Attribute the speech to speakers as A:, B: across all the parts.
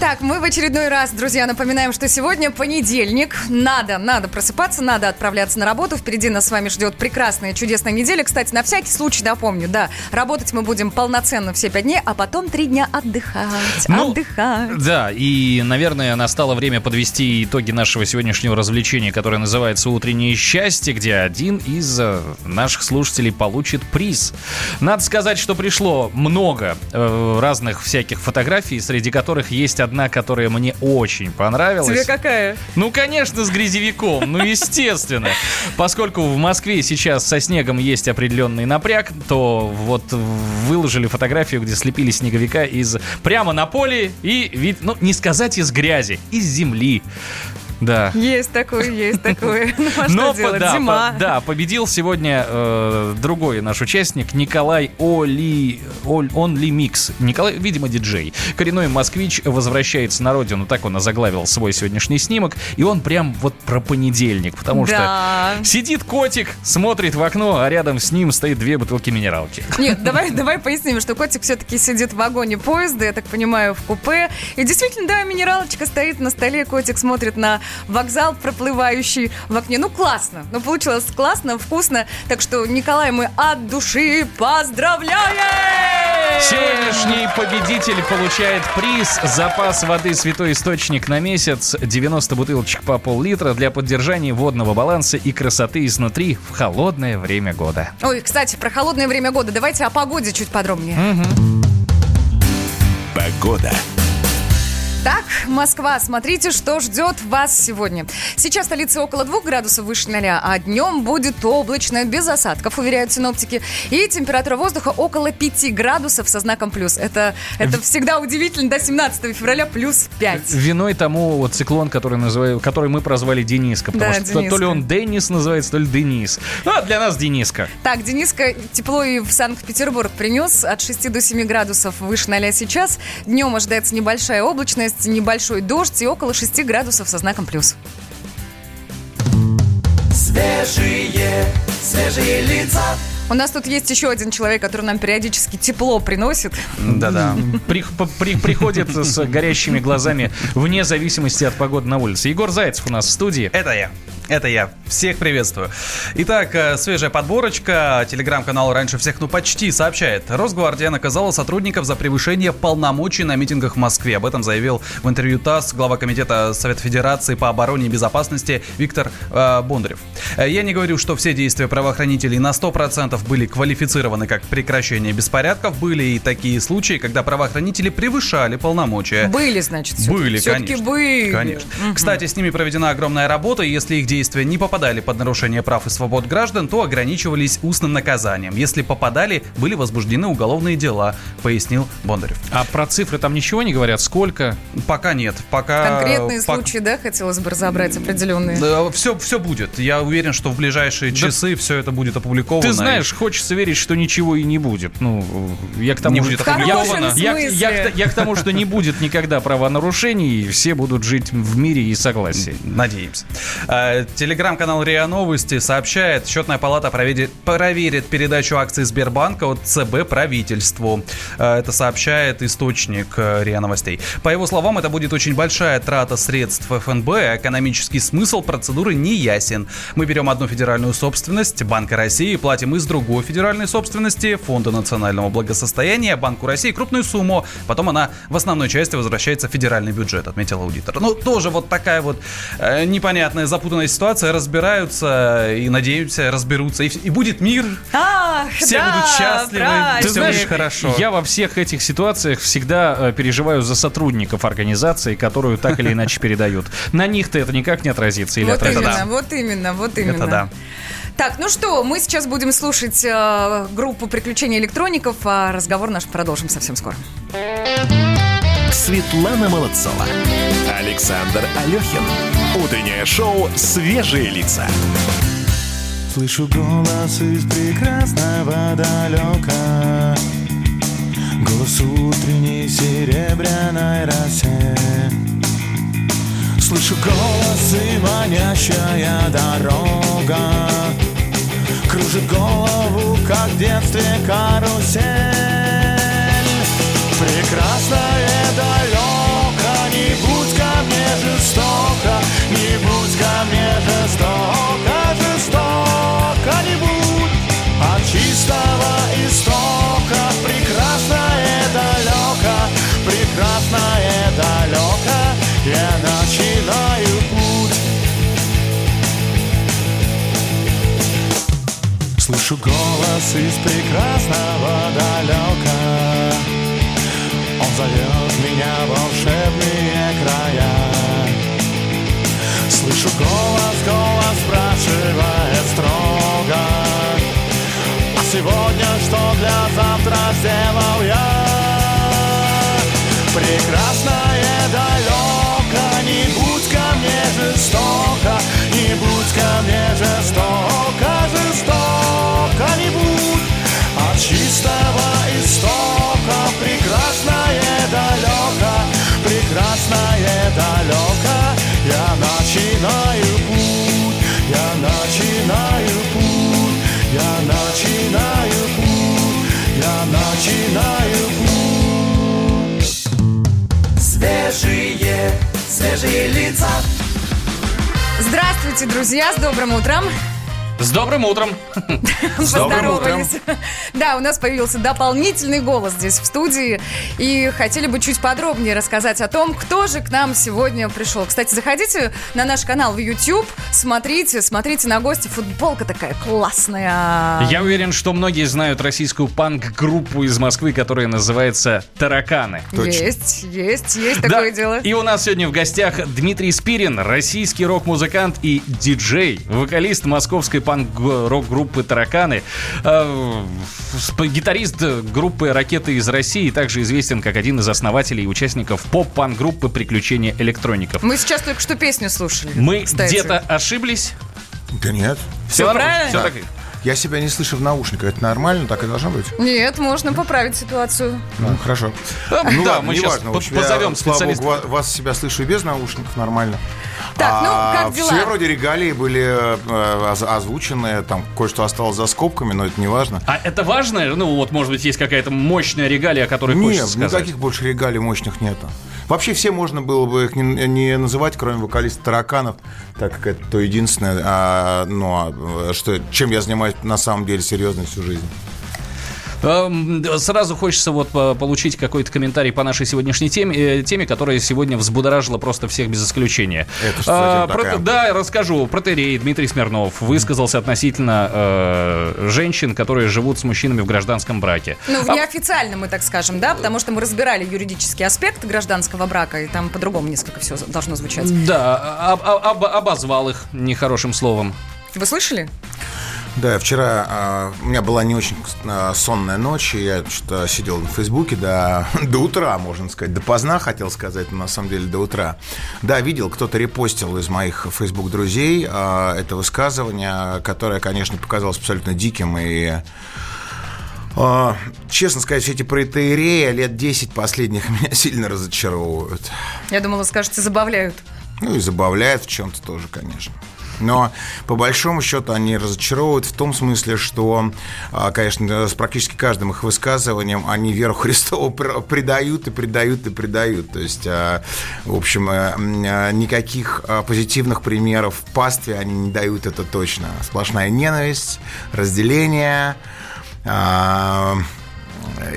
A: Так, мы в очередной раз, друзья, напоминаем, что сегодня понедельник. Надо, надо просыпаться, надо отправляться на работу. Впереди нас с вами ждет прекрасная, чудесная неделя. Кстати, на всякий случай напомню, да, работать мы будем полноценно все пять дней, а потом три дня отдыхать.
B: Ну,
A: отдыхать.
B: Да, и, наверное, настало время подвести итоги нашего сегодняшнего развлечения, которое называется «Утреннее счастье», где один из э, наших слушателей получит приз. Надо сказать, что пришло много э, разных всяких фотографий, среди которых есть одна, которая мне очень понравилась.
A: Тебе какая?
B: Ну, конечно, с грязевиком, ну, естественно. Поскольку в Москве сейчас со снегом есть определенный напряг, то вот выложили фотографию, где слепили снеговика из прямо на поле и вид, ну, не сказать из грязи, из земли. Да.
A: Есть такое, есть такое. Ну, а
B: Но
A: что делать?
B: да,
A: Зима.
B: по- да, победил сегодня э, другой наш участник Николай Оли, Оль, Микс. Николай, видимо, диджей. Коренной москвич возвращается на родину, так он озаглавил свой сегодняшний снимок. И он прям вот про понедельник, потому
A: Да.
B: что сидит котик, смотрит в окно, а рядом с ним стоит две бутылки минералки.
A: Нет, давай, давай поясним, что котик все-таки сидит в вагоне поезда, я так понимаю, в купе. И действительно, да, минералочка стоит на столе, котик смотрит на вокзал, проплывающий в окне. Ну, классно. Ну, получилось классно, вкусно. Так что, Николай, мы от души поздравляем!
B: Сегодняшний победитель получает приз «Запас воды «Святой Источник» на месяц» 90 бутылочек по пол-литра для поддержания водного баланса и красоты изнутри в холодное время года.
A: Ой, кстати, про холодное время года. Давайте о погоде чуть подробнее.
C: Погода.
A: Так, Москва, смотрите, что ждет вас сегодня. Сейчас в столице около 2 градусов выше ноля, а днем будет облачно, без осадков, уверяют синоптики. И температура воздуха около 5 градусов со знаком плюс. Это, это всегда удивительно, до 17 февраля плюс 5.
B: Виной тому вот циклон, который, называю, который мы прозвали Дениска. Потому
A: Да,
B: что то- то ли
A: Дениска.
B: он Денис называется, то ли Денис. Ну, а для нас Дениска.
A: Так, Дениска тепло и в Санкт-Петербург принес от 6 до 7 градусов выше ноля сейчас. Днем ожидается небольшая облачность, небольшой дождь и около 6 градусов со знаком плюс.
D: Свежие, свежие лица.
A: У нас тут есть еще один человек, который нам периодически тепло приносит.
B: Да-да. При- при- приходит с горящими глазами вне зависимости от погоды на улице. Егор Зайцев у нас в студии.
E: Это я. Это я. Всех приветствую. Итак, э, свежая подборочка. Телеграм-канал «Раньше всех, ну почти» сообщает. Росгвардия наказала сотрудников за превышение полномочий на митингах в Москве. Об этом заявил в интервью ТАСС глава Комитета Совета Федерации по обороне и безопасности Виктор э, Бондарев. Э, Я не говорю, что все действия правоохранителей на 100% были квалифицированы как прекращение беспорядков. Были и такие случаи, когда правоохранители превышали полномочия.
A: Были, значит, всё-таки.
E: Были,
A: Всё-таки
E: конечно.
A: были.
E: Конечно. Кстати, с ними проведена огромная работа, и если их действия не попадали под нарушение прав и свобод граждан, то ограничивались устным наказанием. Если попадали, были возбуждены уголовные дела, пояснил Бондарев.
B: А про цифры там ничего не говорят? Сколько?
E: Пока нет, пока...
A: Конкретные
E: пок-
A: случаи, да, хотелось бы разобрать определенные.
E: Да, все, все будет. Я уверен, что в ближайшие часы все это будет опубликовано.
B: Ты
E: и-
B: знаешь, хочется верить, что ничего и не будет. Ну, я к тому,
E: Не
B: что-
E: будет опубликовано.
B: Я, я к- я к тому, что не будет никогда правонарушений, и все будут жить в мире и согласии.
E: Надеемся. Телеграм-канал РИА Новости сообщает, счетная палата проведет, проверит передачу акций Сбербанка от ЦБ правительству. Э, Это сообщает источник э, РИА Новостей. По его словам, это будет очень большая трата средств ФНБ, экономический смысл процедуры не ясен. Мы берем одну федеральную собственность, Банка России, платим из другой федеральной собственности, Фонда национального благосостояния, Банку России крупную сумму, потом она в основной части возвращается в федеральный бюджет, отметил аудитор. Ну, тоже вот такая вот э, непонятная, запутанная ситуация, разбираются и, надеемся, разберутся, и, и будет мир,
A: Ах,
E: все
A: да,
E: будут счастливы,
A: правильно.
B: Ты
E: все
B: знаешь,
E: будет хорошо.
B: я во всех этих ситуациях всегда э, переживаю за сотрудников организации, которую так или иначе передают. На них-то это никак не отразится или
A: Вот
B: отразится.
A: именно, вот именно, вот именно.
E: Это да.
A: Так, ну что, мы сейчас будем слушать э, группу «Приключения электроников», а разговор наш продолжим совсем скоро.
C: Светлана Молодцова. Александр Алехин. Утреннее шоу «Свежие лица».
F: Слышу голос из прекрасного далека серебряной росе Слышу голос и манящая дорога Кружит голову, как в детстве карусель Прекрасное жестоко Не будь ко мне жестоко, жестоко не будь. От чистого истока прекрасное далеко Прекрасное далеко, я начинаю путь. Слышу голос из прекрасного далека Он зовет меня волшебные края Слышу голос, голос спрашивает строго А сегодня что для завтра сделал я? Прекрасное далеко, не будь ко мне жестоко Не будь ко мне жестоко, жестоко не будь. От чистого истока прекрасное далеко Прекрасное далеко начинаю путь Я начинаю путь Я начинаю путь Я начинаю путь
D: Свежие, свежие лица.
A: Здравствуйте, друзья, с добрым утром.
B: С добрым утром.
A: Поздоровались. Да, у нас появился дополнительный голос здесь в студии. И хотели бы чуть подробнее рассказать о том, кто же к нам сегодня пришел. Кстати, заходите на наш канал в YouTube, смотрите, смотрите на гости. Футболка такая классная.
B: Я уверен, что многие знают российскую панк-группу из Москвы, которая называется «Тараканы».
A: Есть, есть, есть такое
B: Да,
A: дело.
B: И у нас сегодня в гостях Дмитрий Спирин, российский рок-музыкант и диджей, вокалист московской панк-рок-группы «Тараканы», э, гитарист группы «Ракеты из России», также известен как один из основателей и участников поп-панк-группы «Приключения электроников».
A: Мы сейчас только что песню слушали.
B: Мы где-то ошиблись.
F: Да нет.
A: Всё правильно?
B: Все
F: Да.
B: так...
F: Я себя не слышу в наушниках. Это нормально? Так и должно быть?
A: Нет, можно поправить ситуацию.
F: Ну, хорошо. Ну
B: да,
F: ладно,
B: мы сейчас
F: неважно. В общем, я,
B: позовем
F: слава
B: специалиста.
F: богу, ва- вас себя слышу и без наушников нормально.
A: Так, ну,
F: А
A: как дела?
F: Все вроде регалии были э, оз- озвучены, там кое-что осталось за скобками, но это не важно.
B: А это важно? Ну, вот, может быть, есть какая-то мощная регалия, о которой
F: Нет,
B: хочется сказать.
F: никаких больше регалий мощных нету. Вообще все можно было бы их не, не называть, кроме вокалиста тараканов, так как это то единственное, а, ну, а, что, чем я занимаюсь на самом деле серьезно всю жизнь.
B: Эм, Сразу хочется вот по- получить какой-то комментарий по нашей сегодняшней теме, э, теме, которая сегодня взбудоражила просто всех без исключения.
F: Это что
B: А,
F: тема
B: про-
F: такая?
B: Да, расскажу. Протерей Дмитрий Смирнов высказался относительно э, женщин, которые живут с мужчинами в гражданском браке.
A: Ну, в
B: А-
A: неофициальном мы так скажем, да, потому что мы разбирали юридический аспект гражданского брака, и там по-другому несколько все должно звучать.
B: Да, об- об- обозвал их нехорошим словом.
A: Вы слышали?
F: Да, вчера а, у меня была не очень а, сонная ночь, и я что-то сидел на Фейсбуке до, до утра, можно сказать, допоздна, хотел сказать, но на самом деле до утра. Да, видел, кто-то репостил из моих Фейсбук друзей а, это высказывание, которое, конечно, показалось абсолютно диким и а, Честно сказать, все эти протеереи лет 10 последних меня сильно разочаровывают.
A: Я думала, скажете, забавляют.
F: Ну и забавляет в чем-то тоже, конечно. Но по большому счету они разочаровывают в том смысле, что, а, конечно, с практически каждым их высказыванием они веру Христову пр- предают и предают и предают. То есть, а, в общем, м, а, никаких позитивных примеров в пастве они не дают, это точно. Сплошная ненависть, разделение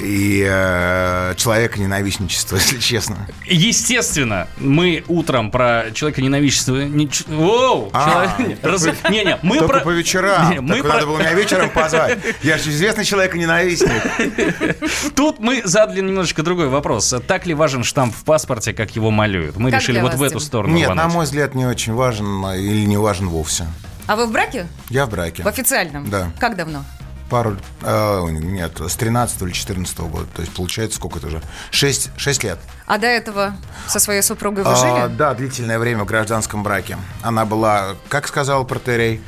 F: и э, человека ненавистничество, если честно.
B: Естественно, мы утром про человека ненавистничество... Не, ч- Воу!
F: А,
B: человек- раз- Не, не, мы
F: Только
B: про...
F: по вечерам.
B: Не, мы
F: Так
B: про-
F: надо было меня вечером позвать. Я же известный человек ненавистник.
B: Тут мы задали немножечко другой вопрос. Так ли важен штамп в паспорте, как его малюют? Мы
A: Как
B: решили вот в эту
A: Дим?
B: сторону
F: Нет, на
B: рвануть.
F: мой взгляд, не очень важен а, или не важен вовсе.
A: А вы в браке?
F: Я в браке.
A: В официальном?
F: Да.
A: Как давно?
F: Пару, э, нет, с 13 или 14 года. То есть, получается, сколько это уже? 6, 6 лет.
A: А до этого со своей супругой вы
F: А,
A: жили?
F: да, длительное время в гражданском браке. Она была, как сказал протерей,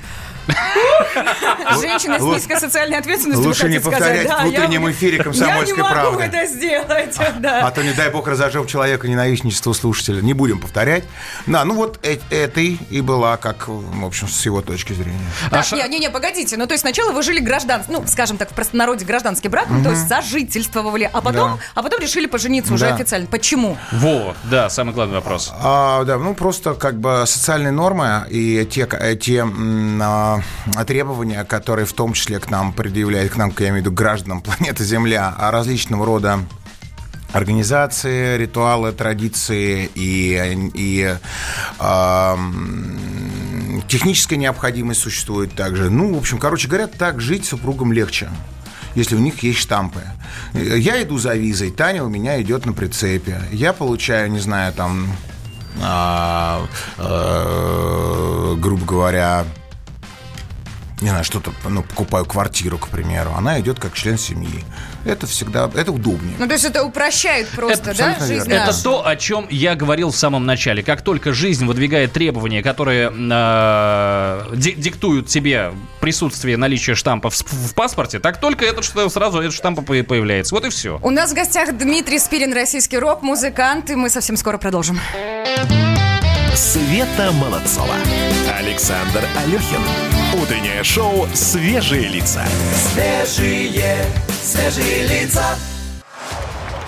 A: Женщина с низкой социальной ответственностью,
F: Лучше не повторять в утреннем эфире «Комсомольской
A: Я не могу
F: правды».
A: это сделать, да.
F: А то, не дай бог, разожжем человека ненавистничество слушателя. Не будем повторять. Да, ну вот э- этой и была, как, в общем, с его точки зрения.
A: Так, не, не, не, погодите. Ну, то есть сначала вы жили гражданским, ну, скажем так, в простонародье гражданский брак, ну, то есть сожительствовали, а потом, а потом решили пожениться уже официально. Почему?
B: Во, да, самый главный вопрос.
F: А, да, ну просто как бы социальные нормы и те, э, те а, требования, которые в том числе к нам предъявляют, к нам, я имею в виду гражданам планеты Земля, различного рода организации, ритуалы, традиции и, и м, техническая необходимость существует также. Ну, в общем, короче говоря, так жить супругам легче если у них есть штампы. Я иду за визой, Таня у меня идет на прицепе. Я получаю, не знаю, там, а, э, грубо говоря, не знаю, что-то, ну, покупаю квартиру, к примеру. Она идет как член семьи. Это всегда, это удобнее.
A: Ну, то есть это упрощает просто,
F: Это
A: да, жизнь
F: верно.
B: Это то, о чем я говорил в самом начале. Как только жизнь выдвигает требования, которые э, ди- диктуют тебе присутствие, наличие штампа в, в паспорте, так только это что сразу этот штамп по- появляется. Вот и все.
A: У нас в гостях Дмитрий Спирин, российский рок-музыкант, и мы совсем скоро продолжим.
C: Света Молодцова. Александр Алехин. Утреннее шоу «Свежие лица».
D: Свежие, свежие лица.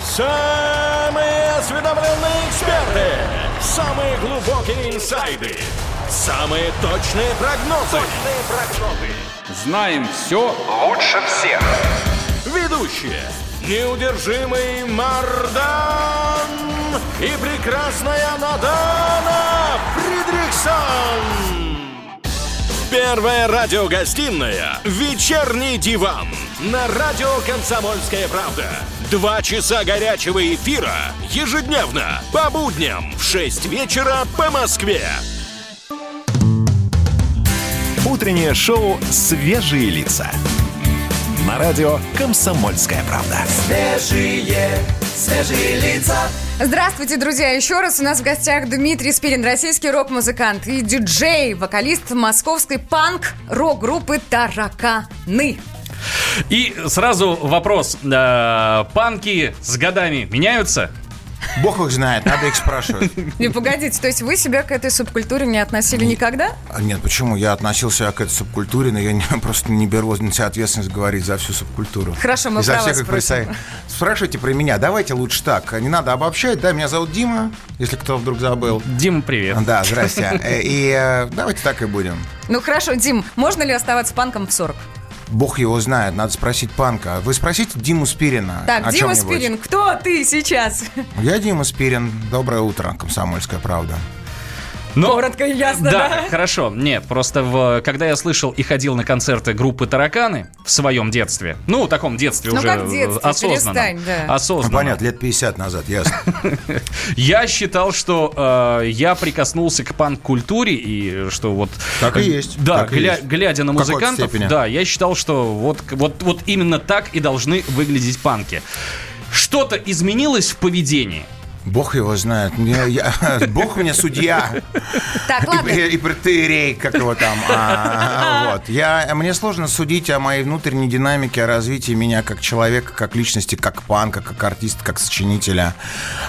C: Самые осведомленные эксперты. Самые глубокие инсайды. Самые точные прогнозы. Точные прогнозы.
G: Знаем все лучше всех.
C: Ведущие. Неудержимый Мардан и прекрасная Надана Фридриксон. Первая радиогостинная «Вечерний диван» на радио «Комсомольская правда». Два часа горячего эфира ежедневно по будням в 6 вечера по Москве. Утреннее шоу «Свежие лица». На радио «Комсомольская правда».
D: Свежие, свежие лица.
A: Здравствуйте, друзья! Еще раз у нас в гостях Дмитрий Спирин, российский рок-музыкант и диджей, вокалист московской панк-рок-группы «Тараканы».
B: И сразу вопрос. Э, панки с годами меняются?
F: Бог их знает, надо их спрашивать.
A: Не, погодите, то есть вы себя к этой субкультуре не относили никогда?
F: А Нет, почему? Я относился к этой субкультуре, но я не- просто не беру на себя ответственность говорить за всю субкультуру.
A: Хорошо, мы
F: И за
A: про
F: всех
A: вас
F: их
A: спросим.
F: представителей. Спрашивайте про меня. Давайте лучше так. Не надо обобщать. Да, меня зовут Дима, если кто вдруг забыл.
B: Дима, привет.
F: Да, здрасте. Э, И э, давайте так и будем.
A: Ну хорошо, Дим, можно ли оставаться панком в 40?
F: Бог его знает, надо спросить панка. Вы спросите Диму Спирина.
A: Так,
F: о
A: Дима
F: чём-нибудь.
A: Спирин, кто ты сейчас?
F: Я Дима Спирин. Доброе утро, комсомольская правда.
B: Но-
A: Коротко и ясно,
B: да,
A: да?
B: хорошо. Нет, просто в, когда я слышал и ходил на концерты группы «Тараканы» в своем детстве, ну, в таком детстве
A: Ну,
B: уже
A: как детстве,
B: э,
A: перестань, да.
F: Ну,
B: осознанном,
F: понятно, лет 50 назад, ясно.
B: я считал, что э, я прикоснулся к панк-культуре и что вот...
F: Так и есть,
B: Да,
F: так и
B: гля-
F: есть.
B: глядя на музыкантов,
F: степени.
B: да, я считал, что вот, вот, вот именно так и должны выглядеть панки. Что-то изменилось в поведении?
F: Бог его знает. Я- я- Бог мне судья.
A: Так, ладно.
F: И, и протерей, как его там. а, вот. Я, мне сложно судить о моей внутренней динамике, о развитии меня как человека, как личности, как панка, как артиста, как сочинителя,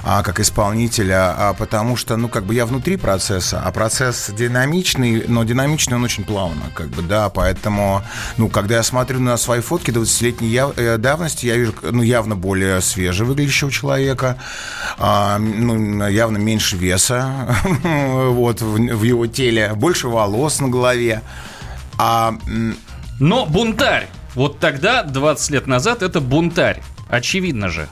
F: а, как исполнителя, а, потому что, ну, как бы я внутри процесса, а процесс динамичный, но динамичный он очень плавно, как бы, да, поэтому, ну, когда я смотрю на свои фотки 20-летней яв- э, давности, я вижу, ну, явно более свеже выглядящего человека, а, ну, явно меньше веса, вот, в, в его теле, больше волос на голове, а
B: Но бунтарь. Вот тогда, 20 лет назад, это бунтарь. Очевидно же.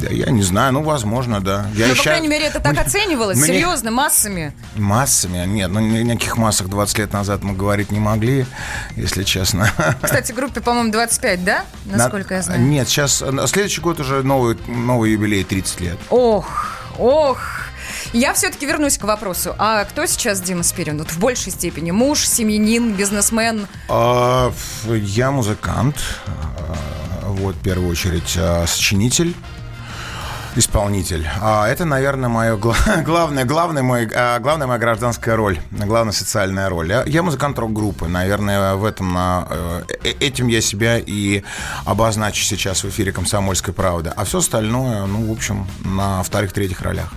F: Да, я не знаю, ну, возможно, да. Я
A: Ну, по
F: ща-
A: крайней мере, это так
F: Мне-
A: оценивалось,
F: мне-
A: серьезно, массами.
F: Массами? Нет, ну ни- никаких массах 20 лет назад мы говорить не могли, если честно.
A: Кстати, группе, по-моему, 25, да? Насколько
F: На-
A: я знаю.
F: Нет, сейчас, э, следующий год уже новый, новый юбилей, 30 лет.
A: Ох, ох. Я все-таки вернусь к вопросу. А кто сейчас Дима Спирин? Вот в большей степени. Муж, семьянин, бизнесмен?
F: А, Я музыкант, а, вот, в первую очередь, а, сочинитель.
H: Исполнитель. А это, наверное, мое гла- главное, главное мой, а, главная моя гражданская роль, главная социальная роль. Я, я музыкант рок-группы, наверное, в этом на, э, э, этим я себя и обозначу сейчас в эфире «Комсомольской правды». А все остальное, ну, в общем, на вторых-третьих ролях.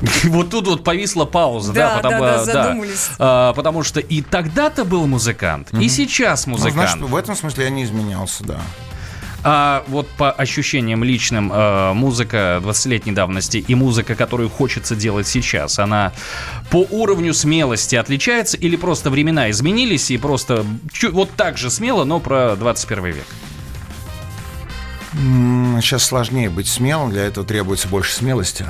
B: Вот тут вот повисла пауза, да,
F: Да,
B: потому,
F: да, да,
B: а,
F: задумались.
B: А, потому что и тогда-то был музыкант, и сейчас
H: Ну,
B: музыкант.
H: значит, в этом смысле я не изменялся, да.
B: А вот по ощущениям личным, э, музыка 20-летней давности и музыка, которую хочется делать сейчас, она по уровню смелости отличается или просто времена изменились и просто вот так же смело, но про 21 век?
H: Сейчас сложнее быть смелым, для этого требуется больше смелости.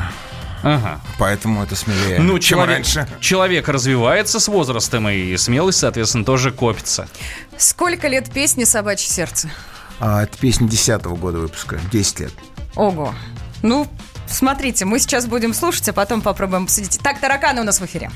B: Ага.
H: Поэтому это смелее,
B: Ну,
H: чем
B: человек,
H: раньше.
B: человек развивается с возрастом, и смелость, соответственно, тоже копится.
F: Сколько лет песни «Собачье сердце»?
H: А, это песня 10 года выпуска, 10 лет.
F: Ого. Ну, смотрите, мы сейчас будем слушать, а потом попробуем посудить. Так, тараканы у нас в эфире.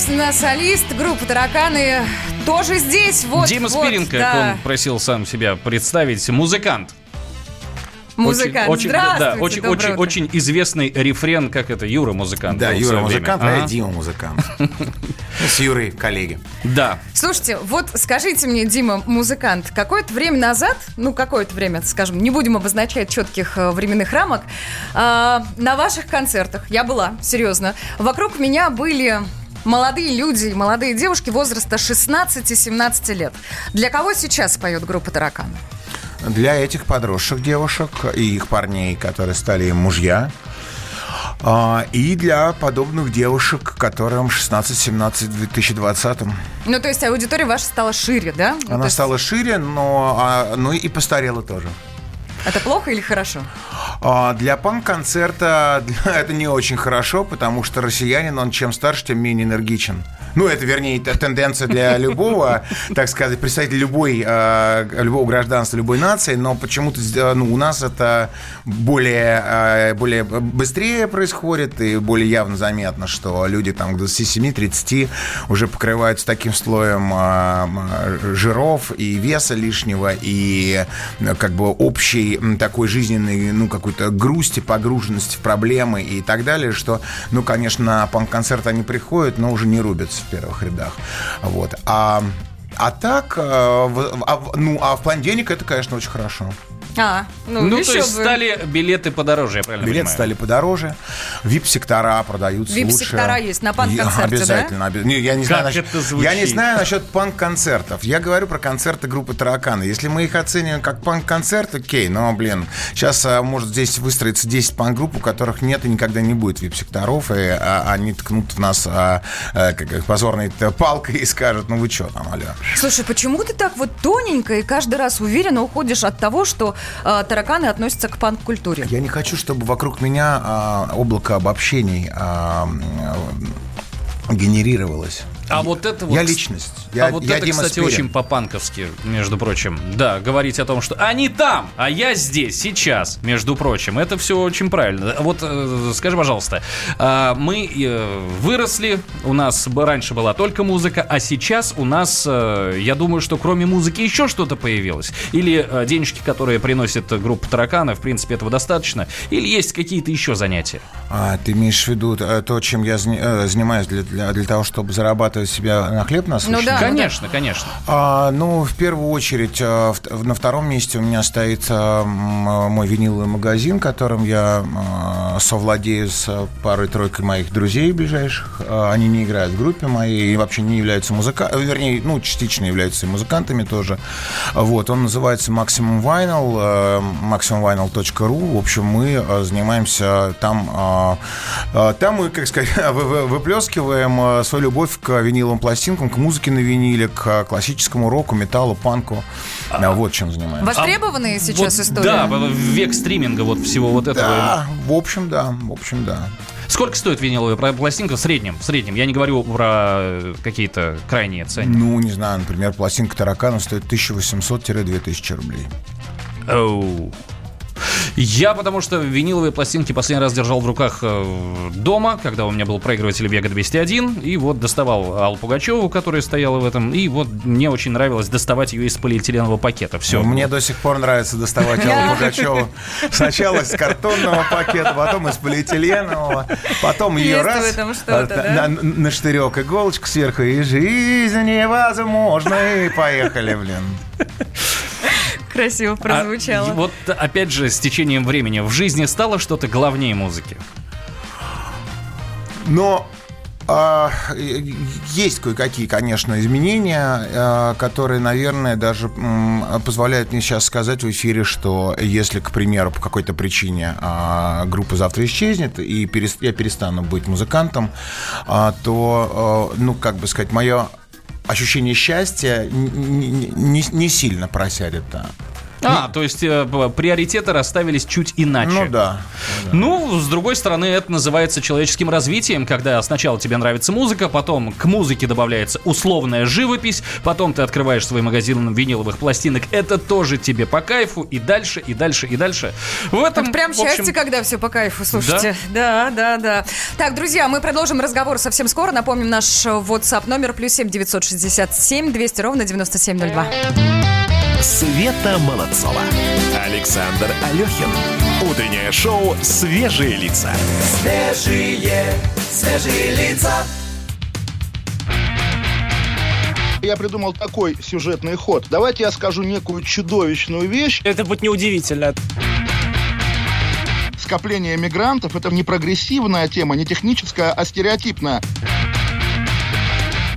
F: Собственно, солист группы «Тараканы» тоже здесь. Вот,
B: Дима
F: вот,
B: Спирин, как
F: да.
B: он просил сам себя представить, музыкант.
F: Музыкант.
B: Очень, очень,
F: Здравствуйте,
B: да, очень, очень,
F: утро.
B: очень известный рефрен, как это, Юра музыкант.
H: Да, Юра музыкант, а я. Дима музыкант. Мы С Юрой коллеги.
B: Да.
F: Слушайте, вот скажите мне, Дима, музыкант, какое-то время назад, ну, какое-то время, скажем, не будем обозначать четких э, временных рамок, а, на ваших концертах, я была, серьезно, вокруг меня были молодые люди, молодые девушки возраста 16-17 лет. Для кого сейчас поет группа «Тараканы»?
H: Для этих подросших девушек и их парней, которые стали им мужья, а, и для подобных девушек, которым 16-17 в 2020
F: Ну, то есть аудитория ваша стала шире, да?
H: Она
F: есть
H: стала шире, но а, ну и постарела тоже.
F: Это плохо или хорошо?
H: А, Для панк-концерта это не очень хорошо, потому что россиянин, он чем старше, тем менее энергичен.
F: Ну, это, вернее, тенденция для любого, так сказать, представителя любой, э, любого гражданства, любой нации, но почему-то ну, у нас это более, э, более быстрее происходит и более явно заметно, что люди там к 27-30 уже покрываются таким слоем м, жиров и веса лишнего, и как бы общей такой жизненной, ну, какой-то грусти, погруженности в проблемы и так далее, что, ну, конечно, на панк-концерт они приходят, но уже не рубятся в первых рядах. Вот. А, а так, э, а ну, а в плане денег это, конечно, очень хорошо.
A: А, ну,
B: Ну,
A: еще
B: то есть
A: бы.
B: стали билеты подороже, я правильно
F: Билеты
B: понимаю?
F: стали подороже, вип-сектора продаются
A: VIP-сектора
F: лучше.
A: есть на панк-концерте,
F: И- Обязательно. обе- Не, я, не знаю,
B: Как
F: насчет-
B: это звучит?
F: я не знаю насчет панк-концертов. Я говорю про концерты группы «Тараканы». Если мы их оцениваем как панк-концерт, окей, но, блин, сейчас а, может здесь выстроиться 10 панк-групп, у которых нет и никогда не будет вип-секторов, и а, они ткнут в нас а, а, как, позорной палкой и скажут, ну вы что там, алло.
A: Слушай, почему ты так вот тоненько и каждый раз уверенно уходишь от того, что э, тараканы относятся к панк-культуре?
F: Я не хочу, чтобы вокруг меня а, облако обобщений а, м, генерировалось.
B: А вот это вот...
F: Я личность. Я,
B: а вот
F: я
B: это,
F: Дима
B: кстати,
F: Спирин.
B: очень по-панковски, между прочим. Да, говорить о том, что они там, а я здесь, сейчас, между прочим. Это все очень правильно. Вот э, скажи, пожалуйста, а, мы э, выросли, у нас раньше была только музыка, а сейчас у нас, э, я думаю, что кроме музыки еще что-то появилось. Или э, денежки, которые приносит группа тараканы, в принципе, этого достаточно. Или есть какие-то еще занятия.
F: А, ты имеешь в виду то, чем я зани- занимаюсь для, для, для того, чтобы зарабатывать себе на хлеб насущный?
A: Ну да.
B: Конечно, конечно.
F: А, ну, в первую очередь, в- на втором месте у меня стоит м, э, мой виниловый магазин, которым я совладею с парой-тройкой моих друзей ближайших. Они не играют в группе моей и вообще не являются музыкантами, вернее, ну, частично являются и музыкантами тоже. Вот, он называется Maximum Vinyl, maximumvinyl.ru. В общем, мы занимаемся там, там мы, как сказать, вы- вы- выплескиваем свою любовь к виниловым пластинкам, к музыке на виниле, к классическому року, металлу, панку. Да, вот чем занимаемся.
A: Востребованные сейчас
B: Вот,
A: истории?
B: Да, век стриминга вот всего вот этого.
F: Да, в общем, да, в общем, да.
B: Сколько стоит виниловая пла- пластинка в среднем? В среднем. Я не говорю про какие-то крайние цены.
F: Ну, не знаю, например, пластинка таракана стоит 1800-2000 рублей.
B: Оу. Я, потому что виниловые пластинки последний раз держал в руках э, дома, когда у меня был проигрыватель Вега 201, и вот доставал Аллу Пугачеву, которая стояла в этом, и вот мне очень нравилось доставать ее из полиэтиленового пакета. Все.
F: Мне до сих пор нравится доставать Аллу Пугачеву сначала из картонного пакета, потом из полиэтиленового, потом ее раз э, на, на штырек иголочку сверху, и жизнь невозможна, и поехали, блин.
A: Красиво прозвучало.
B: А, вот, опять же, с течением времени в жизни стало что-то главнее музыки.
F: Но а, есть кое-какие, конечно, изменения, э, которые, наверное, даже м, позволяют мне сейчас сказать в эфире, что если, к примеру, по какой-то причине а, группа завтра исчезнет и перес- я перестану быть музыкантом, а, то, ну, как бы сказать, мое ощущение счастья н- н- не, не сильно просядет. Да.
B: А, то есть э, приоритеты расставились чуть иначе.
F: Ну да.
B: Ну, с другой стороны, это называется человеческим развитием, когда сначала тебе нравится музыка, потом к музыке добавляется условная живопись, потом ты открываешь свой магазин виниловых пластинок, это тоже тебе по кайфу, и дальше, и дальше, и дальше. В этом,
A: Это прям
B: в общем,
A: счастье, когда все по кайфу, слушайте. Да? да, да, Так, друзья, мы продолжим разговор совсем скоро. Напомним наш WhatsApp номер плюс 7 967 200 ровно 9702.
C: Света Молодцова. Александр Алехин. Утреннее шоу «Свежие лица».
D: Свежие, свежие лица.
I: Я придумал такой сюжетный ход. Давайте я скажу некую чудовищную вещь.
J: Это будет неудивительно.
I: Скопление мигрантов – это не прогрессивная тема, не техническая, а стереотипная.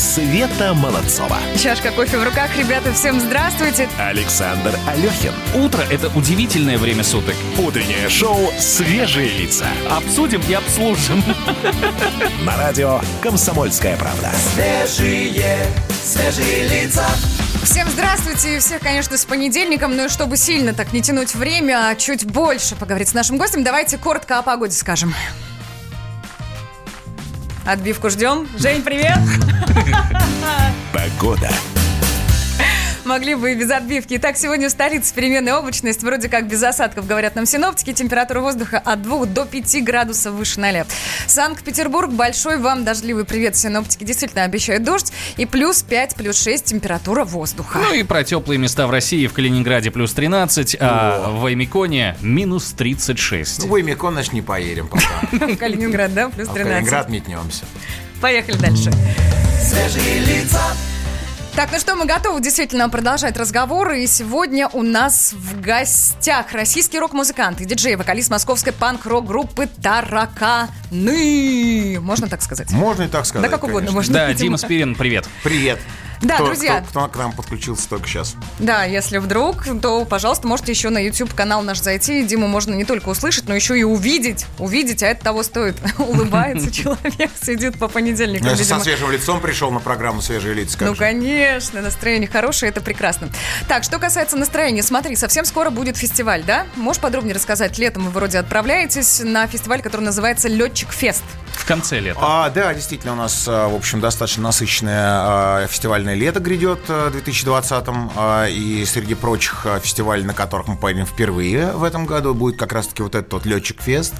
C: Света Молодцова.
A: Чашка кофе в руках, ребята, всем здравствуйте.
C: Александр Алехин.
B: Утро – это удивительное время суток.
C: Утреннее шоу «Свежие лица».
B: Обсудим и обслужим.
C: На радио «Комсомольская правда».
K: Свежие, свежие лица.
A: Всем здравствуйте и всех, конечно, с понедельником. Ну и чтобы сильно так не тянуть время, а чуть больше поговорить с нашим гостем, давайте коротко о погоде скажем. Отбивку ждем. Жень, привет!
C: Погода.
A: Могли бы и без отбивки. Итак, сегодня в столице переменная облачность, вроде как без осадков, говорят нам синоптики. Температура воздуха от 2 до 5 градусов выше 0. Санкт-Петербург, большой вам дождливый привет. Синоптики действительно обещают дождь. И плюс 5, плюс 6 температура воздуха.
B: Ну и про теплые места в России. В Калининграде плюс 13, а в Аймиконе минус 36.
H: Ну, в Аймикон, значит, не поедем пока.
A: В Калининград, да? Плюс
H: А в
A: 13.
H: Калининград метнемся.
A: Поехали дальше.
K: Свежие лица.
A: Так, ну что, мы готовы действительно продолжать разговор. И сегодня у нас в гостях российский рок-музыкант и диджей, вокалист московской панк-рок-группы «Тараканы». Можно так сказать?
H: Можно и так сказать.
A: Да как угодно
H: конечно.
A: можно.
B: Да. Дима Спирин, привет.
H: Привет.
A: Да,
H: Кто-
A: друзья.
H: Кто, кто к нам подключился только сейчас?
A: Да, если вдруг, то, пожалуйста, можете еще на YouTube-канал наш зайти. Диму можно не только услышать, но еще и увидеть. Увидеть, а это того стоит. Улыбается человек, сидит по понедельникам,
H: Ну, со свежим лицом пришел на программу «Свежие лица»,
A: Ну, конечно, настроение хорошее, это прекрасно. Так, что касается настроения, смотри, совсем скоро будет фестиваль, да? Можешь подробнее рассказать? Летом вы вроде отправляетесь на фестиваль, который называется «Летчик Фест».
B: В конце лета.
H: А, да, действительно, у нас, а, в общем, достаточно насыщенное а, фестивальное лето грядет а, в 2020-м. а, И среди прочих а, фестивалей, на которых мы поедем впервые в этом году, будет как раз-таки вот этот вот «Летчик Фест».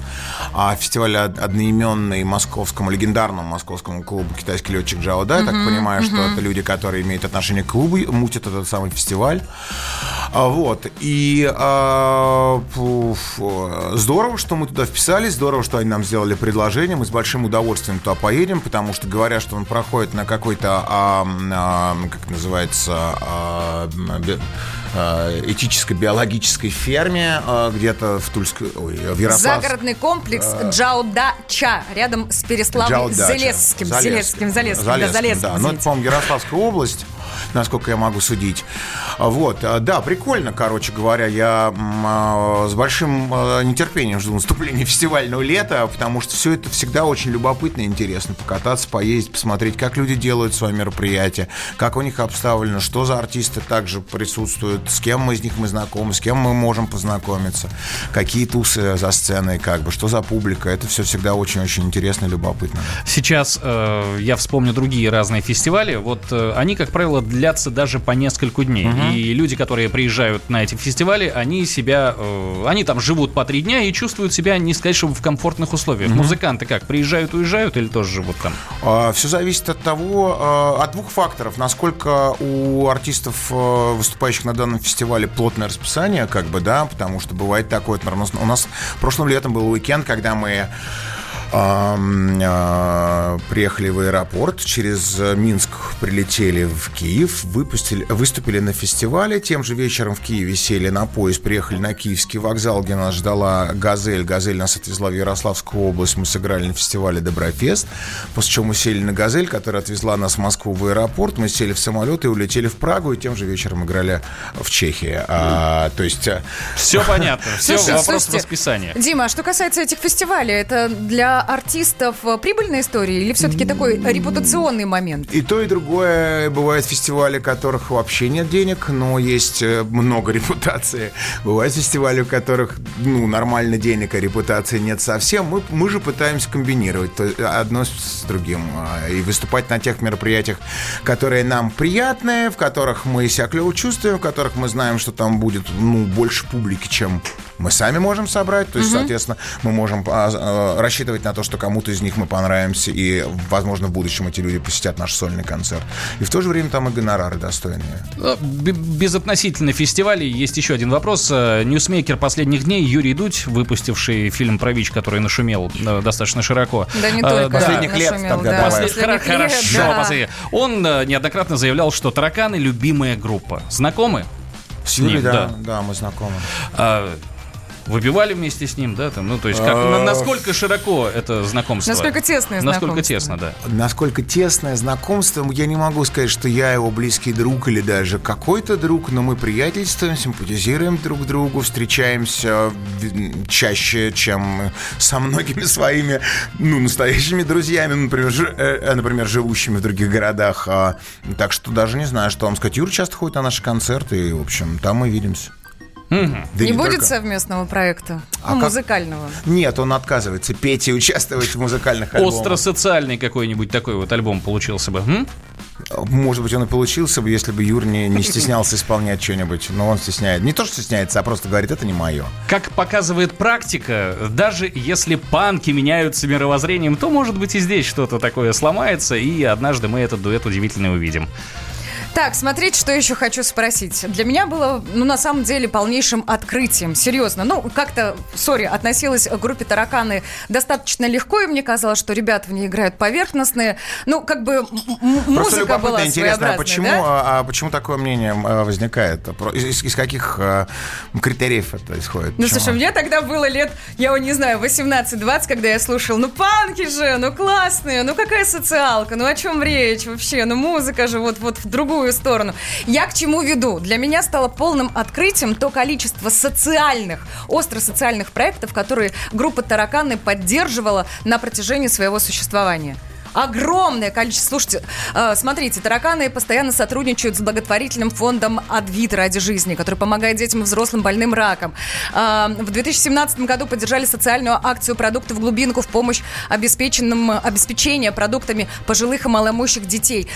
H: а, Фестиваль од- одноименный московскому, легендарному московскому клубу «Китайский летчик Джао Да». Я так понимаю, что это люди, которые имеют отношение к клубу, мутят этот самый фестиваль. А, Вот. И э, здорово, что мы туда вписались, здорово, что они нам сделали предложение. Мы с большим удовольствием туда поедем, потому что говорят, что он проходит на какой-то, а, как называется, а, этическо-биологической ферме а, где-то в Тульской, ой, в Ярославске.
A: Загородный комплекс Джауда-Ча, рядом с Переславой
H: Джаудача.
A: Залесским. Залесским, Залесским, да,
H: Залесским,
A: Залесским,
H: да. Ну, это, по-моему, Ярославская область, насколько я могу судить. Вот, да, прикольно, короче говоря. Я с большим нетерпением жду наступления фестивального лета, потому что все это всегда очень любопытно и интересно. Покататься, поездить, посмотреть, как люди делают свои мероприятия, как у них обставлено, что за артисты также присутствуют, с кем мы из них мы знакомы, с кем мы можем познакомиться, какие тусы за сценой, как бы, что за публика. Это все всегда очень-очень интересно и любопытно.
B: Сейчас э, я вспомню другие разные фестивали. Вот э, они, как правило, длятся даже по нескольку дней. И люди, которые приезжают на эти фестивали, они себя, э, они там живут по три дня и чувствуют себя, не сказать, чтобы в комфортных условиях. Музыканты как, приезжают, уезжают или тоже живут там?
H: Все зависит от того, а, от двух факторов. Насколько у артистов, а, выступающих на данном фестивале, плотное расписание, как бы, да, потому что бывает такое. У нас, прошлым летом был уикенд, когда мы приехали в аэропорт, через Минск прилетели в Киев, выпустили, выступили на фестивале, тем же вечером в Киеве сели на поезд, приехали на Киевский вокзал, где нас ждала «Газель». «Газель» нас отвезла в Ярославскую область, мы сыграли на фестивале «Доброфест», после чего мы сели на «Газель», которая отвезла нас в Москву в аэропорт, мы сели в самолет и улетели в Прагу, и тем же вечером играли в Чехии. А, то есть... э,
B: Все понятно, все
A: Слушайте,
B: вопрос
A: слушайте,
B: расписания.
A: Дима, а что касается этих фестивалей, это для артистов э, прибыльная история или все-таки такой репутационный момент?
H: И то, и другое. Бывают фестивали, у которых вообще нет денег, но есть э, много репутации. Бывают фестивали, у которых ну, нормально денег, а репутации нет совсем. Мы, мы же пытаемся комбинировать то- одно с другим. а, И выступать на тех мероприятиях, которые нам приятные, в которых мы себя клево чувствуем, в которых мы знаем, что там будет ну, больше публики, чем мы сами можем собрать. То есть, соответственно, мы можем а, а, рассчитывать на то, что кому-то из них мы понравимся, и, возможно, в будущем эти люди посетят наш сольный концерт. И в то же время там и гонорары достойные.
B: Б- Безотносительно фестивалей есть еще один вопрос. Э, Ньюсмейкер последних дней Юрий Дудь, выпустивший фильм про ВИЧ, который нашумел э, достаточно широко.
A: Да не
B: Э,
A: только
H: последних лет
A: нашумел,
H: тогда
A: да,
H: давай.
B: После-
A: последних
B: хоро-
A: лет,
B: Хорошо,
A: да.
B: последних. Он э, неоднократно заявлял, что тараканы любимая группа. Знакомы?
H: С
B: ним,
H: да,
B: да.
H: да, мы знакомы.
B: А, Выпивали вместе с ним, да? Там, ну, то есть, как,
H: А,
B: на- насколько широко это знакомство?
A: Насколько тесное
B: Насколько
A: знакомство?
B: тесно, да.
H: Насколько тесное знакомство, я не могу сказать, что я его близкий друг или даже какой-то друг, но мы приятельствуем, симпатизируем друг другу, встречаемся чаще, чем со многими своими, ну, настоящими друзьями, например, жи- э, например живущими в других городах. А, Так что даже не знаю, что вам сказать. Юра часто ходит на наши концерты, и, в общем, там мы видимся. Да
A: не
H: и
A: будет
H: только.
A: совместного проекта?
H: А
A: ну,
H: как-
A: музыкального.
H: Нет, он отказывается петь и участвовать в музыкальных альбомах.
B: Остро-социальный какой-нибудь такой вот альбом получился бы. м?
H: Может быть, он и получился бы, если бы Юр не, не стеснялся исполнять что-нибудь. Но он стесняет. Не то, что стесняется, а просто говорит, это не мое.
B: Как показывает практика, даже если панки меняются мировоззрением, то, может быть, и здесь что-то такое сломается, и однажды мы этот дуэт удивительный увидим.
A: Так, смотрите, что еще хочу спросить. Для меня было, ну, на самом деле, полнейшим открытием. Серьезно. Ну, как-то, сори, относилась к группе «Тараканы» достаточно легко, и мне казалось, что ребята в ней играют поверхностные. Ну, как бы м- м-
H: Просто
A: музыка
H: любопытно,
A: была
H: интересно, а почему,
A: да?
H: а, а почему такое мнение а, возникает? Из, из каких а, критериев это исходит?
A: Ну,
H: Почему?
A: слушай, мне тогда было лет, я не знаю, 18-20, когда я слушал, ну, панки же, ну, классные, ну, какая социалка, ну, о чем речь вообще, ну, музыка же вот, вот в другую сторону. Я к чему веду? Для меня стало полным открытием то количество социальных, остро социальных проектов, которые группа «Тараканы» поддерживала на протяжении своего существования. Огромное количество. Слушайте, э, смотрите, тараканы постоянно сотрудничают с благотворительным фондом «Адвит ради жизни», который помогает детям и взрослым больным раком. Э, в 2017 году поддержали социальную акцию «Продукты в глубинку» в помощь обеспеченным, обеспечения продуктами пожилых и малоимущих детей.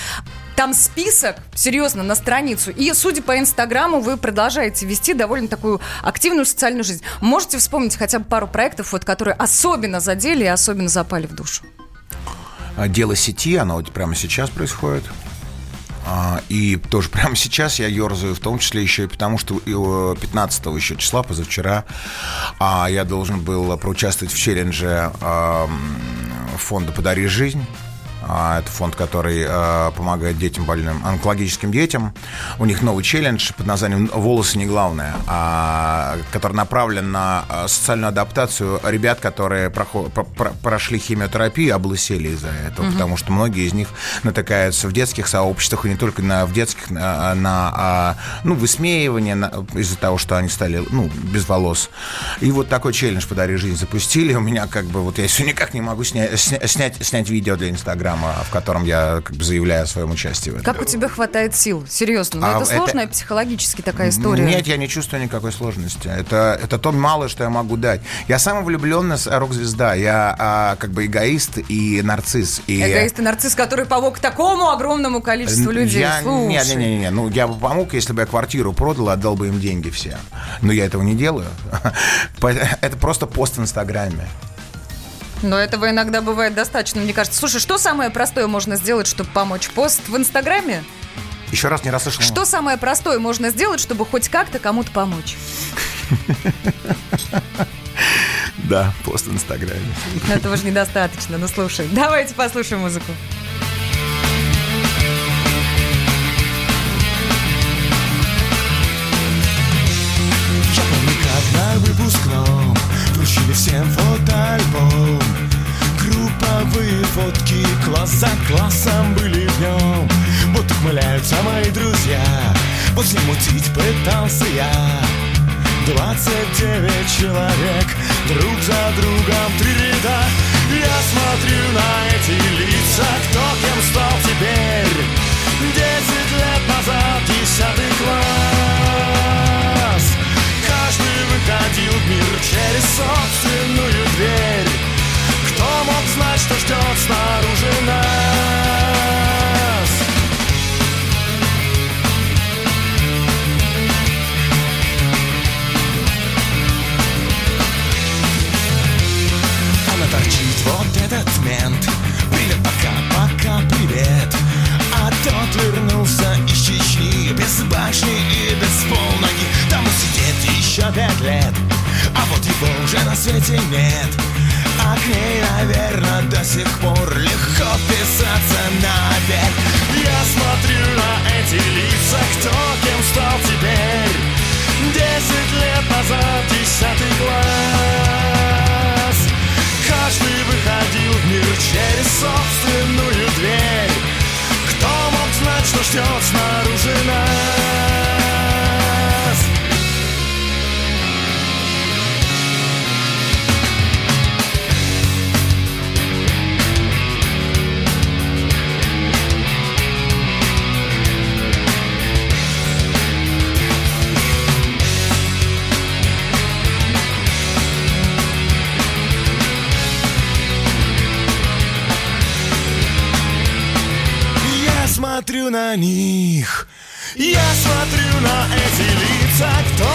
A: Там список, серьезно, на страницу. И, судя по Инстаграму, вы продолжаете вести довольно такую активную социальную жизнь. Можете вспомнить хотя бы пару проектов, вот, которые особенно задели и особенно запали в душу?
H: А, Дело сети, оно вот прямо сейчас происходит. А, И тоже прямо сейчас я ерзаю, в том числе еще и потому, что э, 15 еще числа, позавчера, а, я должен был проучаствовать в челлендже фонда «Подари жизнь». А, Это фонд, который э, помогает детям больным, онкологическим детям. У них новый челлендж под названием «Волосы не главное», а, который направлен на э, социальную адаптацию ребят, которые прошли химиотерапию облысели из-за этого. Потому что многие из них натыкаются в детских сообществах, и не только на, в детских, на, на, а, ну, высмеивание из-за того, что они стали ну, без волос. И вот такой челлендж «Подари жизнь» запустили. У меня как бы, вот я все никак не могу сня- сня- снять, снять видео для Инстаграма, в котором я как бы заявляю о своем участии в этом.
A: Как у тебя хватает сил? Серьезно, ну
H: А
A: это
H: это-
A: сложная психологически такая история.
H: Нет, я не чувствую никакой сложности. Это, это то малое, что я могу дать. Я самый влюбленный с- рок-звезда. Я а, как бы эгоист и нарцисс. И
A: Эгоист и нарцисс, который помог такому огромному количеству людей.
H: Я,
A: Слушай.
H: не, не, не, не, ну я бы помог, если бы я квартиру продал, отдал бы им деньги все. Но я этого не делаю. Это просто пост в Инстаграме.
A: Но этого иногда бывает достаточно, мне кажется. Слушай, что самое простое можно сделать, чтобы помочь? Пост в Инстаграме?
H: Еще раз не расслышал.
A: Что самое простое можно сделать, чтобы хоть как-то кому-то помочь?
H: Да, пост в Инстаграме.
A: Этого же недостаточно. Ну слушай, давайте послушаем музыку.
F: Я помню, как на выпускном Вручили всем фотоальбом Групповые фотки Класс за классом были в нем Вот ухмыляются мои друзья Вот замутить пытался я. 29 человек Друг за другом три ряда. Я смотрю на эти лица Кто кем стал теперь. Десять лет назад Десятый класс. Каждый выходил в мир через собственную дверь Кто мог знать, что ждет снаружи нас? Она торчит, вот этот мент. Привет, пока, пока, привет. А тот вернулся из Чечни Без башни и без полноги. Там сидит еще пять лет А вот его уже на свете нет от ней, наверное, до сих пор легко писаться наверх. Я смотрю на эти лица, кто кем стал теперь. Десять лет назад, десятый класс.
L: Каждый выходил в мир через собственную дверь. Кто мог знать, что ждет снаружи нас? Них, я смотрю на эти лица,
M: кто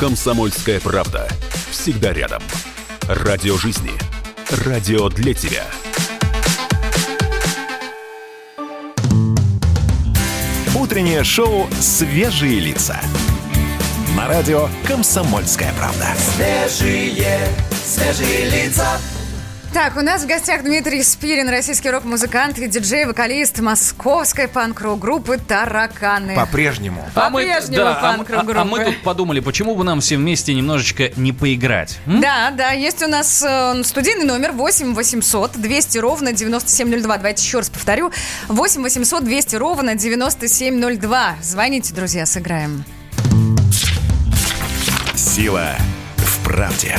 M: «Комсомольская правда». Всегда рядом. Радио жизни. Радио для тебя.
C: Утреннее шоу «Свежие лица». На радио «Комсомольская правда».
D: Свежие, свежие лица.
A: Так, у нас в гостях Дмитрий Спирин, российский рок-музыкант и диджей, вокалист московской панк-рок группы «Тараканы».
F: По-прежнему.
B: А мы,
A: По-прежнему
B: а,
A: панк-рок
B: а- а мы
A: группы.
B: тут подумали, почему бы нам все вместе немножечко не поиграть? м?
A: Да, да, есть у нас э, студийный номер 8 800 200 ровно 9702. Давайте еще раз повторю. 8 800 200 ровно 9702. Звоните, друзья, сыграем.
C: Сила в правде.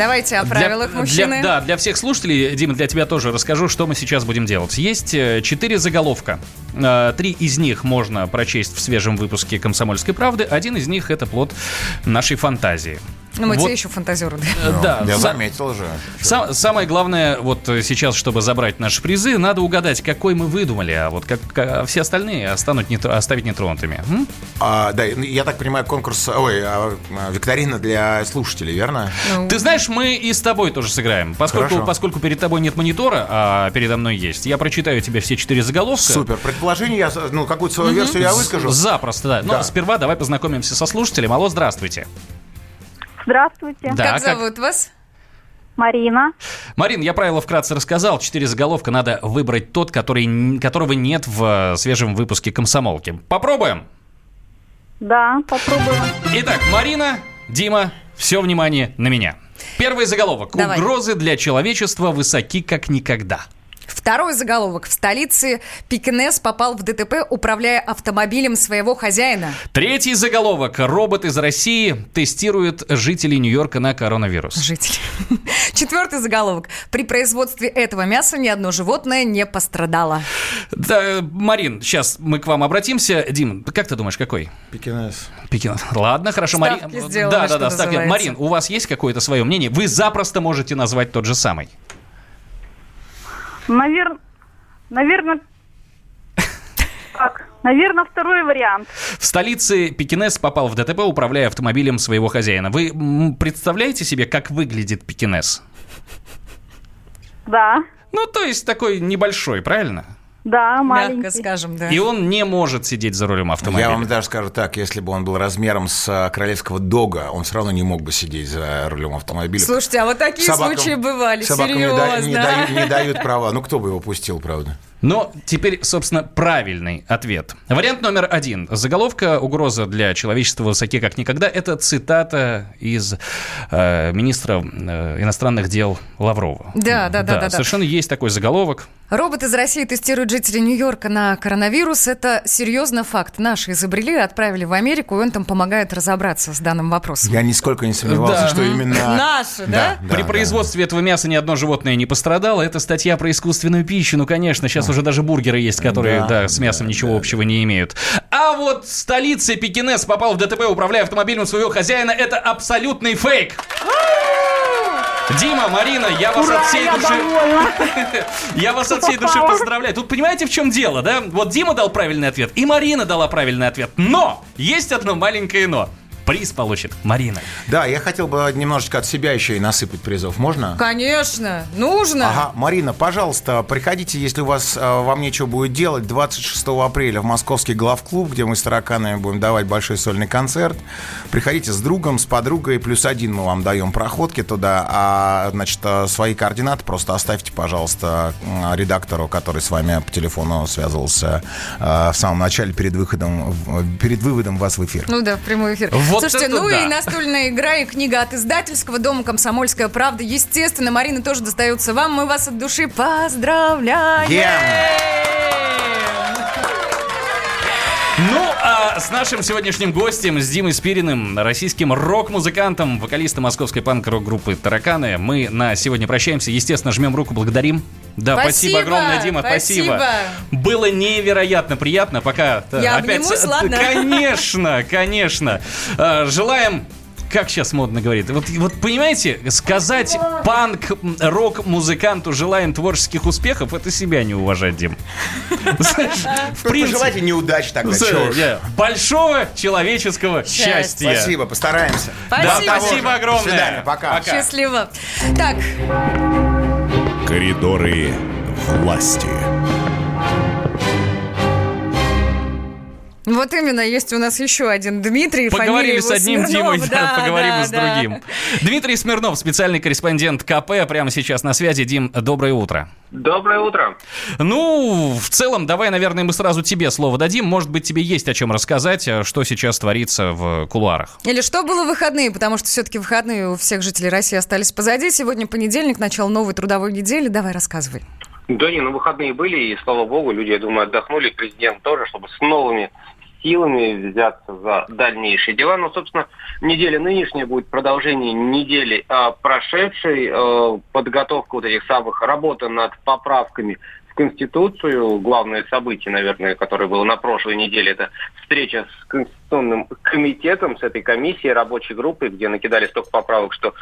A: Давайте о правилах
B: для,
A: мужчины.
B: для- да, для всех слушателей, Дима, для тебя тоже расскажу, что мы сейчас будем делать. Есть э, четыре заголовка. Э, Три из них можно прочесть в свежем выпуске «Комсомольской правды». Один из них — это плод нашей фантазии.
A: Ну, мы
B: Вот,
A: те еще фантазеры. да.
B: э, да,
F: Я
B: за-
F: заметил уже.
B: Сам- самое главное, вот э, сейчас, чтобы забрать наши призы, надо угадать, какой мы выдумали, а вот как, а все остальные останут нетро- оставить нетронутыми. М?
F: А, да, я так понимаю, конкурс, ой, а, а, викторина для слушателей, верно?
B: Ты знаешь, мы и с тобой тоже сыграем. Поскольку,
F: Хорошо.
B: поскольку перед тобой нет монитора, а передо мной есть, я прочитаю тебе все четыре заголовка.
F: Супер. Предположение, я, ну, какую-то свою версию я выскажу.
B: Запросто, да. Но
F: Да.
B: сперва давай познакомимся со слушателем. Алло, здравствуйте.
N: Здравствуйте.
B: Да,
A: как зовут вас?
N: Марина.
B: Марин, я правила вкратце рассказал. Четыре заголовка. Надо выбрать тот, который, которого нет в э, свежем выпуске «Комсомолки». Попробуем?
N: Да, попробуем.
B: Итак, Марина, Дима, все внимание на меня. Первый заголовок.
A: Давай.
B: Угрозы для человечества высоки как никогда.
A: Второй заголовок. В столице Пекинес попал в ДТП, управляя автомобилем своего хозяина.
B: Третий заголовок. Робот из России тестирует жителей Нью-Йорка на коронавирус.
A: Жители. Четвертый заголовок. При производстве этого мяса ни одно животное не пострадало.
B: Да, Марин, сейчас мы к вам обратимся. Дим, как ты думаешь, какой?
F: Пекинес.
B: Пекин. Ладно, хорошо,
A: Ставки
B: Марин. да, да, да, ставки. Марин, у вас есть какое-то свое мнение? Вы запросто можете назвать тот же самый.
N: Навер... Наверное... Так, наверное, второй вариант.
B: В столице Пекинес попал в ДТП, управляя автомобилем своего хозяина. Вы представляете себе, как выглядит Пекинес?
N: Да,
B: Ну, то есть такой небольшой, правильно?
N: Да, маленький.
A: Мягко скажем, да.
B: И он не может сидеть за рулем автомобиля.
F: Я вам даже скажу так, если бы он был размером с а, королевского дога, он все равно не мог бы сидеть за рулем автомобиля.
A: Слушайте, а вот такие
F: Собакам-
A: случаи бывали,
F: собакам не,
A: серьезно.
F: да- не дают, не дают права. Ну, кто бы его пустил, правда?
B: Но теперь, собственно, правильный ответ. Вариант номер один. Заголовка «Угроза для человечества высоки как никогда» — это цитата из э, министра э, иностранных дел Лаврова.
A: Да, да, да, да, да.
B: Совершенно есть такой заголовок.
A: Робот из России тестирует жителей Нью-Йорка на коронавирус. Это серьезно факт. Наши изобрели, отправили в Америку, и он там помогает разобраться с данным вопросом.
F: Я нисколько не сомневался,
B: Да.
F: что именно...
A: Наши, да?
B: При производстве этого мяса ни одно животное не пострадало. Это статья про искусственную пищу. Ну, конечно, сейчас уже даже бургеры есть, которые, да,
F: Да,
B: с мясом ничего общего не имеют. А вот столица Пекинес попал в ДТП, управляя автомобилем своего хозяина. Это абсолютный фейк. Дима, Марина, я вас от всей души... Я вас от всей души поздравляю. Тут понимаете, в чем дело, да? Вот Дима дал правильный ответ, и Марина дала правильный ответ. Но! Есть одно маленькое но. Приз получит Марина.
F: Да, я хотел бы немножечко от себя еще и насыпать призов. Можно?
A: Конечно, нужно.
F: Ага, Марина, пожалуйста, приходите, если у вас э, вам нечего будет делать, 26 апреля в Московский главклуб, где мы с тараканами будем давать большой сольный концерт. Приходите с другом, с подругой, плюс один мы вам даем проходки туда, а, значит, э, свои координаты просто оставьте, пожалуйста, редактору, который с вами по телефону связывался э, в самом начале перед выходом, перед выводом вас в эфир.
A: Ну да, в прямой эфир.
F: Вот
A: Слушайте,
F: это
A: ну
F: да.
A: и настольная игра и книга от издательского дома «Комсомольская правда». Естественно, Марина тоже достается вам. Мы вас от души поздравляем.
B: Ну, а с нашим сегодняшним гостем, с Димой Спириным, российским рок-музыкантом, вокалистом московской панк-рок-группы «Тараканы», мы на сегодня прощаемся. Естественно, жмем руку, благодарим. Да, спасибо,
A: Спасибо,
B: огромное, Дима, спасибо.
A: спасибо.
B: Было невероятно приятно, пока... э,
A: Я
B: опять...
A: обнимусь, ладно?
B: Конечно, конечно. Э, Желаем как сейчас модно говорит, вот, вот понимаете, сказать панк, м, рок-музыканту желаем творческих успехов, это себя не уважать, Дим. В принципе,
F: Пожелайте неудач тогда.
B: Большого человеческого
A: Счастья.
F: Спасибо, постараемся.
A: Спасибо.
B: Огромное.
F: До свидания, пока.
A: Счастливо. Так,
C: Коридоры власти.
A: Вот именно, есть у нас еще один Дмитрий.
B: Поговорили с одним
A: Смирнов.
B: Димой,
A: Да,
B: поговорим
A: да,
B: с
A: да.
B: другим. Дмитрий Смирнов, специальный корреспондент КП, прямо сейчас на связи. Дим, доброе утро.
O: Доброе утро.
B: Ну, в целом, давай, наверное, мы сразу тебе слово дадим. Может быть, тебе есть о чем рассказать, а что сейчас творится в кулуарах.
A: Или что было в выходные, потому что все-таки выходные у всех жителей России остались позади. Сегодня понедельник, начало новой трудовой недели. Давай рассказывай.
O: Да не, ну выходные были, и слава богу, люди, я думаю, отдохнули, президент тоже, чтобы с новыми силами взяться за дальнейшие дела. Но, собственно, неделя нынешняя будет продолжение недели а, прошедшей, э, подготовка вот этих самых, работа над поправками Конституцию. Главное событие, наверное, которое было на прошлой неделе, это встреча с Конституционным комитетом, с этой комиссией, рабочей группой, где накидали столько поправок, что,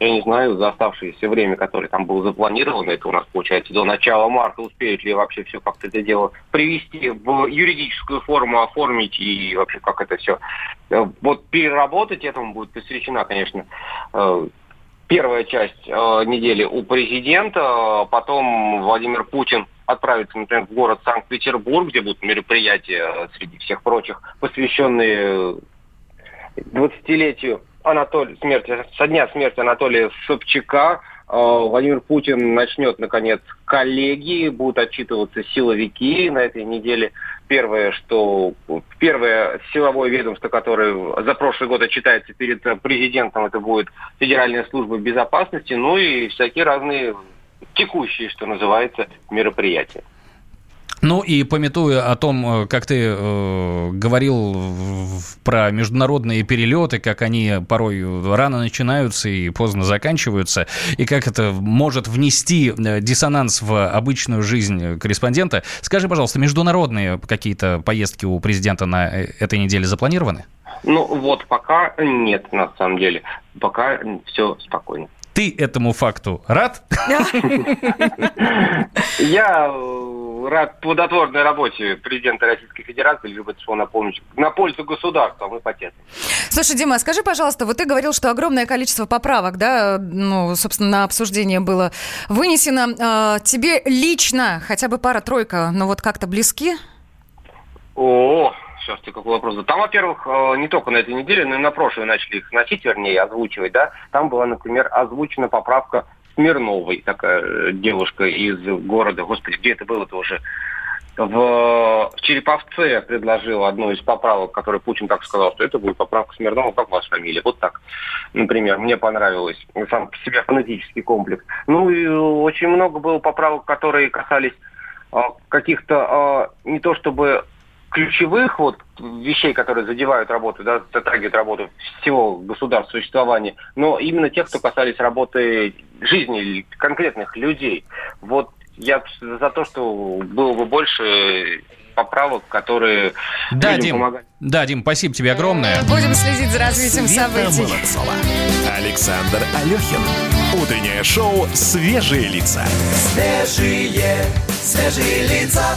O: я не знаю, за оставшееся время, которое там было запланировано, это у нас получается до начала марта, успеют ли вообще все как-то это дело привести в юридическую форму, оформить и вообще как это все э, вот переработать, этому будет посвящена, конечно, э, первая часть э, недели у президента, э, потом Владимир Путин отправится, например, в город Санкт-Петербург, где будут мероприятия э, среди всех прочих, посвященные э, 20-летию Анатолия, смерти, со дня смерти Анатолия Собчака. Э, Владимир Путин начнет, наконец, коллегии, будут отчитываться силовики на этой неделе. Первое, что первое силовое ведомство, которое за прошлый год отчитается перед президентом, это будет Федеральная служба безопасности, ну и всякие разные текущие, что называется, мероприятия.
B: Ну и пометуя о том, э, как ты э, говорил про международные перелеты, как они порой рано начинаются и поздно заканчиваются, и как это может внести э, диссонанс в обычную жизнь корреспондента, скажи, пожалуйста, международные какие-то поездки у президента на э, этой неделе запланированы?
O: Ну вот пока нет, на самом деле. Пока все спокойно.
B: Ты этому факту рад?
O: Я э, рад плодотворной работе президента Российской Федерации, это шло на, помощь, на пользу государства, а мы потешим.
A: Слушай, Дима, скажи, пожалуйста, вот ты говорил, что огромное количество поправок, да, ну, собственно, на обсуждение было вынесено. А, Тебе лично хотя бы пара-тройка, ну вот как-то близки?
O: О, сейчас ты какой вопрос. Там, во-первых, э, не только на этой неделе, но и на прошлой начали их носить, вернее, озвучивать, да. Там была, например, озвучена поправка Смирновой, такая э, девушка из города, господи, где это было-то уже? В, в Череповце предложил одну из поправок, которую Путин так сказал, что это будет поправка Смирнова, как ваша фамилия. Вот так, например, мне понравилось. Сам по себе фонетический комплекс. Ну и очень много было поправок, которые касались а, каких-то не то чтобы ключевых вот вещей, которые задевают работу, да, затрагивают работу всего государства существования, но именно тех, кто касались работы жизни конкретных людей. Вот я за то, что было бы больше поправок, которые
B: Да, Дим.
O: помогают.
B: Да, Дим, спасибо тебе огромное.
A: Будем следить за развитием
C: Света
A: событий.
C: Молодцова. Александр Алехин. Утреннее шоу «Свежие лица».
D: Свежие, свежие лица.